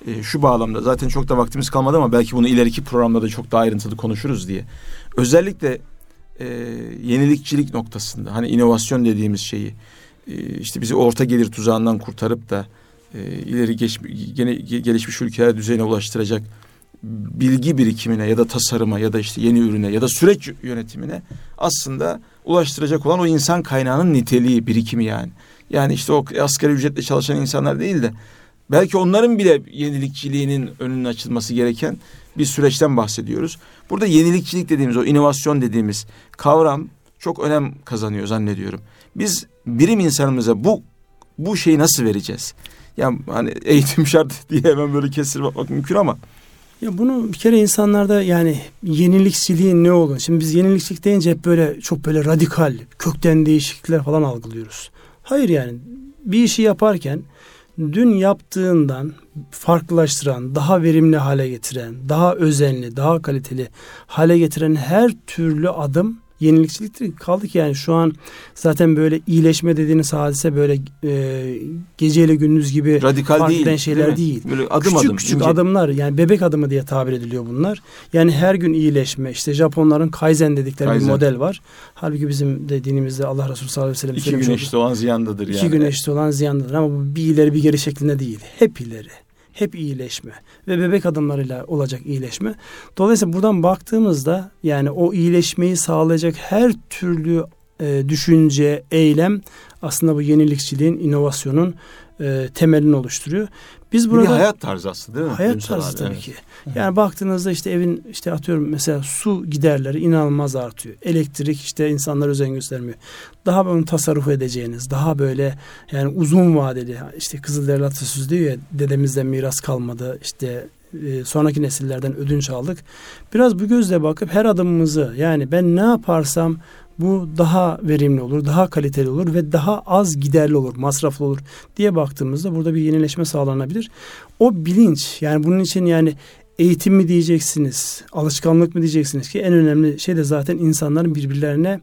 E, şu bağlamda zaten çok da vaktimiz kalmadı ama belki bunu ileriki programlarda çok daha ayrıntılı konuşuruz diye. Özellikle e, yenilikçilik noktasında hani inovasyon dediğimiz şeyi e, işte bizi orta gelir tuzağından kurtarıp da e, ileri geç, gene, gelişmiş ülkeler düzeyine ulaştıracak bilgi birikimine ya da tasarıma ya da işte yeni ürüne ya da süreç yönetimine aslında ulaştıracak olan o insan kaynağının niteliği, birikimi yani. Yani işte o asgari ücretle çalışan insanlar değil de belki onların bile yenilikçiliğinin önünün açılması gereken bir süreçten bahsediyoruz. Burada yenilikçilik dediğimiz o inovasyon dediğimiz kavram çok önem kazanıyor zannediyorum. Biz birim insanımıza bu bu şeyi nasıl vereceğiz? Ya hani eğitim (laughs) şart diye hemen böyle kesir bakmak mümkün ama Ya bunu bir kere insanlarda yani yenilikçiliğin ne olduğunu. Şimdi biz yenilikçilik deyince hep böyle çok böyle radikal, kökten değişiklikler falan algılıyoruz. Hayır yani bir işi yaparken dün yaptığından farklılaştıran, daha verimli hale getiren, daha özenli, daha kaliteli hale getiren her türlü adım yenilikçiliktir. Kaldı ki yani şu an zaten böyle iyileşme dediğiniz hadise böyle e, geceyle gündüz gibi radikal değil. şeyler mi? değil. Böyle adım küçük adım. küçük ince. adımlar yani bebek adımı diye tabir ediliyor bunlar. Yani her gün iyileşme işte Japonların Kaizen dedikleri Kaizen. bir model var. Halbuki bizim de dinimizde Allah Resulü sallallahu aleyhi ve sellem İki söylemiş gün olduğu- eşit olan ziyandadır yani. İki gün eşit olan ziyandadır ama bu bir ileri bir geri şeklinde değil. Hep ileri. Hep iyileşme ve bebek adımlarıyla olacak iyileşme. Dolayısıyla buradan baktığımızda yani o iyileşmeyi sağlayacak her türlü e, düşünce, eylem aslında bu yenilikçiliğin, inovasyonun e, temelini oluşturuyor. Biz Bu burada bir hayat tarzı aslında değil mi? Hayat Ünsal tarzı abi? tabii Evet. ki. Yani baktığınızda işte evin işte atıyorum mesela su giderleri inanılmaz artıyor. Elektrik işte insanlar özen göstermiyor. Daha bunu tasarruf edeceğiniz, daha böyle yani uzun vadeli işte Kızılderili atasözü diyor ya dedemizden miras kalmadı işte e, sonraki nesillerden ödünç aldık. Biraz bu gözle bakıp her adımımızı yani ben ne yaparsam bu daha verimli olur, daha kaliteli olur ve daha az giderli olur, masraflı olur diye baktığımızda burada bir yenileşme sağlanabilir. O bilinç yani bunun için yani eğitim mi diyeceksiniz, alışkanlık mı diyeceksiniz ki en önemli şey de zaten insanların birbirlerine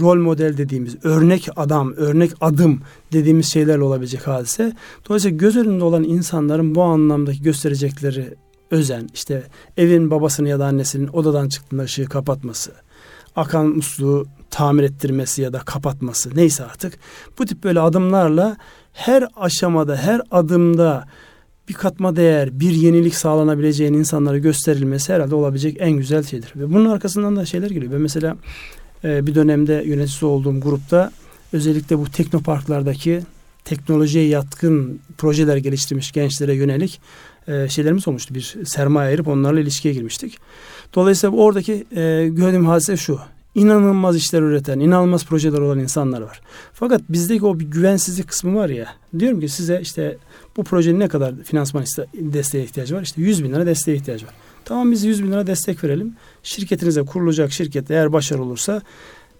rol model dediğimiz, örnek adam, örnek adım dediğimiz şeylerle olabilecek hadise. Dolayısıyla göz önünde olan insanların bu anlamdaki gösterecekleri özen, işte evin babasının ya da annesinin odadan çıktığında ışığı kapatması, akan musluğu tamir ettirmesi ya da kapatması neyse artık bu tip böyle adımlarla her aşamada, her adımda bir katma değer, bir yenilik sağlanabileceğin insanlara gösterilmesi herhalde olabilecek en güzel şeydir. Ve bunun arkasından da şeyler geliyor. Ben mesela e, bir dönemde yöneticisi olduğum grupta özellikle bu teknoparklardaki teknolojiye yatkın projeler geliştirmiş gençlere yönelik e, şeylerimiz olmuştu. Bir sermaye ayırıp onlarla ilişkiye girmiştik. Dolayısıyla oradaki e, gördüğüm hadise şu. İnanılmaz işler üreten, inanılmaz projeler olan insanlar var. Fakat bizdeki o bir güvensizlik kısmı var ya. Diyorum ki size işte bu projenin ne kadar finansman desteğe ihtiyacı var? İşte 100 bin lira desteğe ihtiyacı var. Tamam biz 100 bin lira destek verelim. Şirketinize kurulacak şirket eğer başarılı olursa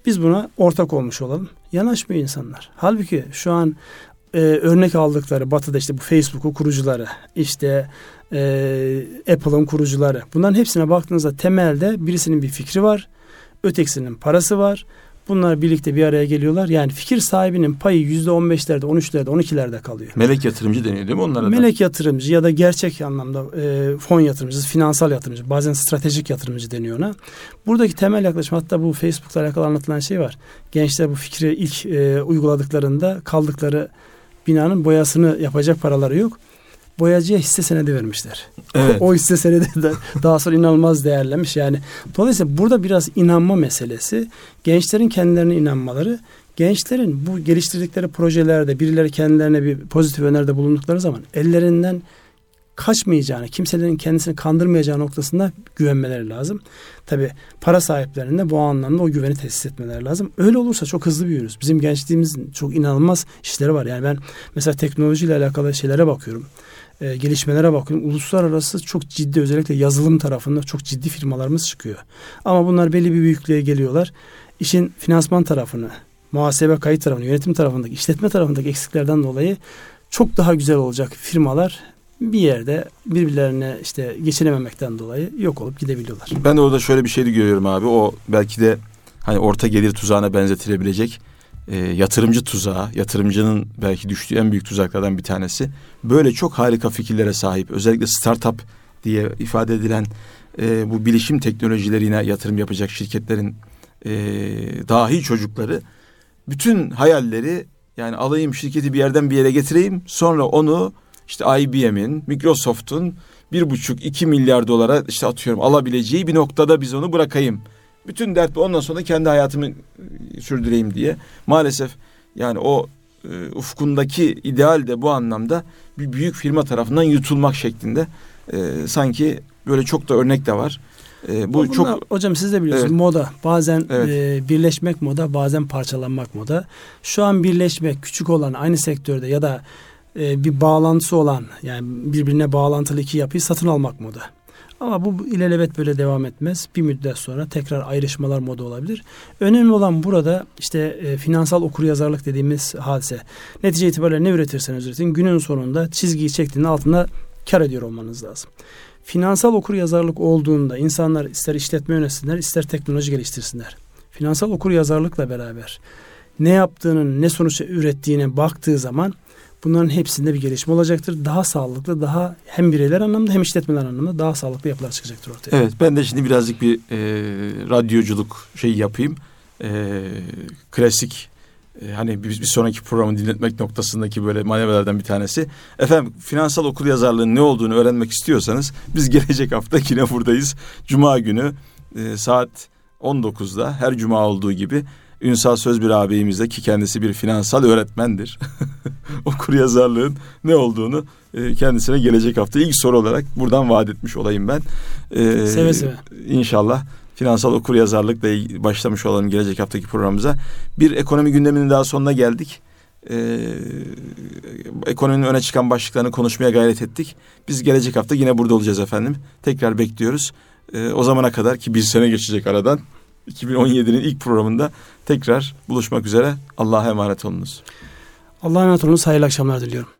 biz buna ortak olmuş olalım. Yanaşmıyor insanlar. Halbuki şu an e, örnek aldıkları batıda işte bu Facebook'u kurucuları, işte e, Apple'ın kurucuları. Bunların hepsine baktığınızda temelde birisinin bir fikri var. Ötekisinin parası var. Bunlar birlikte bir araya geliyorlar. Yani fikir sahibinin payı yüzde on beşlerde, on üçlerde, on ikilerde kalıyor. Melek yatırımcı deniyor değil mi onlara da? Melek yatırımcı ya da gerçek anlamda e, fon yatırımcısı, finansal yatırımcı, bazen stratejik yatırımcı deniyor ona. Buradaki temel yaklaşım hatta bu Facebook'la alakalı anlatılan şey var. Gençler bu fikri ilk e, uyguladıklarında kaldıkları binanın boyasını yapacak paraları yok. Boyacıya hisse senedi vermişler. Evet. o hisse senedi de (laughs) daha sonra inanılmaz değerlenmiş. Yani dolayısıyla burada biraz inanma meselesi. Gençlerin kendilerine inanmaları, gençlerin bu geliştirdikleri projelerde birileri kendilerine bir pozitif öneride bulundukları zaman ellerinden kaçmayacağını, kimselerin kendisini kandırmayacağı noktasında güvenmeleri lazım. Tabi para sahiplerinde bu anlamda o güveni tesis etmeleri lazım. Öyle olursa çok hızlı büyürüz. Bizim gençliğimizin çok inanılmaz işleri var. Yani ben mesela teknolojiyle alakalı şeylere bakıyorum. E, gelişmelere bakıyorum. Uluslararası çok ciddi özellikle yazılım tarafında çok ciddi firmalarımız çıkıyor. Ama bunlar belli bir büyüklüğe geliyorlar. İşin finansman tarafını, muhasebe kayıt tarafını, yönetim tarafındaki, işletme tarafındaki eksiklerden dolayı çok daha güzel olacak firmalar bir yerde birbirlerine işte geçinememekten dolayı yok olup gidebiliyorlar. Ben de orada şöyle bir şey de görüyorum abi. O belki de hani orta gelir tuzağına benzetilebilecek e, yatırımcı tuzağı, yatırımcının belki düştüğü en büyük tuzaklardan bir tanesi. Böyle çok harika fikirlere sahip, özellikle startup diye ifade edilen e, bu bilişim teknolojilerine yatırım yapacak şirketlerin e, dahi çocukları bütün hayalleri yani alayım şirketi bir yerden bir yere getireyim sonra onu işte IBM'in, Microsoft'un bir buçuk iki milyar dolara işte atıyorum alabileceği bir noktada biz onu bırakayım. Bütün dert bu ondan sonra kendi hayatımı sürdüreyim diye. Maalesef yani o e, ufkundaki ideal de bu anlamda bir büyük firma tarafından yutulmak şeklinde. E, sanki böyle çok da örnek de var. E, bu Bunlar, çok hocam siz de biliyorsunuz evet. moda. Bazen evet. e, birleşmek moda, bazen parçalanmak moda. Şu an birleşmek küçük olan aynı sektörde ya da e, bir bağlantısı olan yani birbirine bağlantılı iki yapıyı satın almak moda. Ama bu ilelebet böyle devam etmez. Bir müddet sonra tekrar ayrışmalar moda olabilir. Önemli olan burada işte e, finansal okuryazarlık dediğimiz hadise. Netice itibariyle ne üretirseniz üretin günün sonunda çizgiyi çektiğinde altında kar ediyor olmanız lazım. Finansal okuryazarlık olduğunda insanlar ister işletme yönetsinler ister teknoloji geliştirsinler. Finansal okuryazarlıkla beraber ne yaptığının ne sonuç ürettiğine baktığı zaman Bunların hepsinde bir gelişme olacaktır. Daha sağlıklı, daha hem bireyler anlamda hem işletmeler anlamda daha sağlıklı yapılar çıkacaktır ortaya. Evet ben de şimdi birazcık bir e, radyoculuk şeyi yapayım. E, klasik e, hani bir, bir sonraki programı dinletmek noktasındaki böyle manevralardan bir tanesi. Efendim finansal okul yazarlığının ne olduğunu öğrenmek istiyorsanız biz (laughs) gelecek hafta yine buradayız. Cuma günü e, saat 19'da her cuma olduğu gibi Ünsal Sözbir ağabeyimizde ki kendisi bir finansal öğretmendir. (laughs) Okur yazarlığın ne olduğunu e, kendisine gelecek hafta ilk soru olarak buradan vaat etmiş olayım ben. Ee, seve seve. İnşallah finansal okur yazarlıkla başlamış olalım gelecek haftaki programımıza. Bir ekonomi gündeminin daha sonuna geldik. Ee, ekonominin öne çıkan başlıklarını konuşmaya gayret ettik. Biz gelecek hafta yine burada olacağız efendim. Tekrar bekliyoruz. Ee, o zamana kadar ki bir sene geçecek aradan 2017'nin ilk programında tekrar buluşmak üzere. Allah'a emanet olunuz. Allah'a emanet olunuz. Hayırlı akşamlar diliyorum.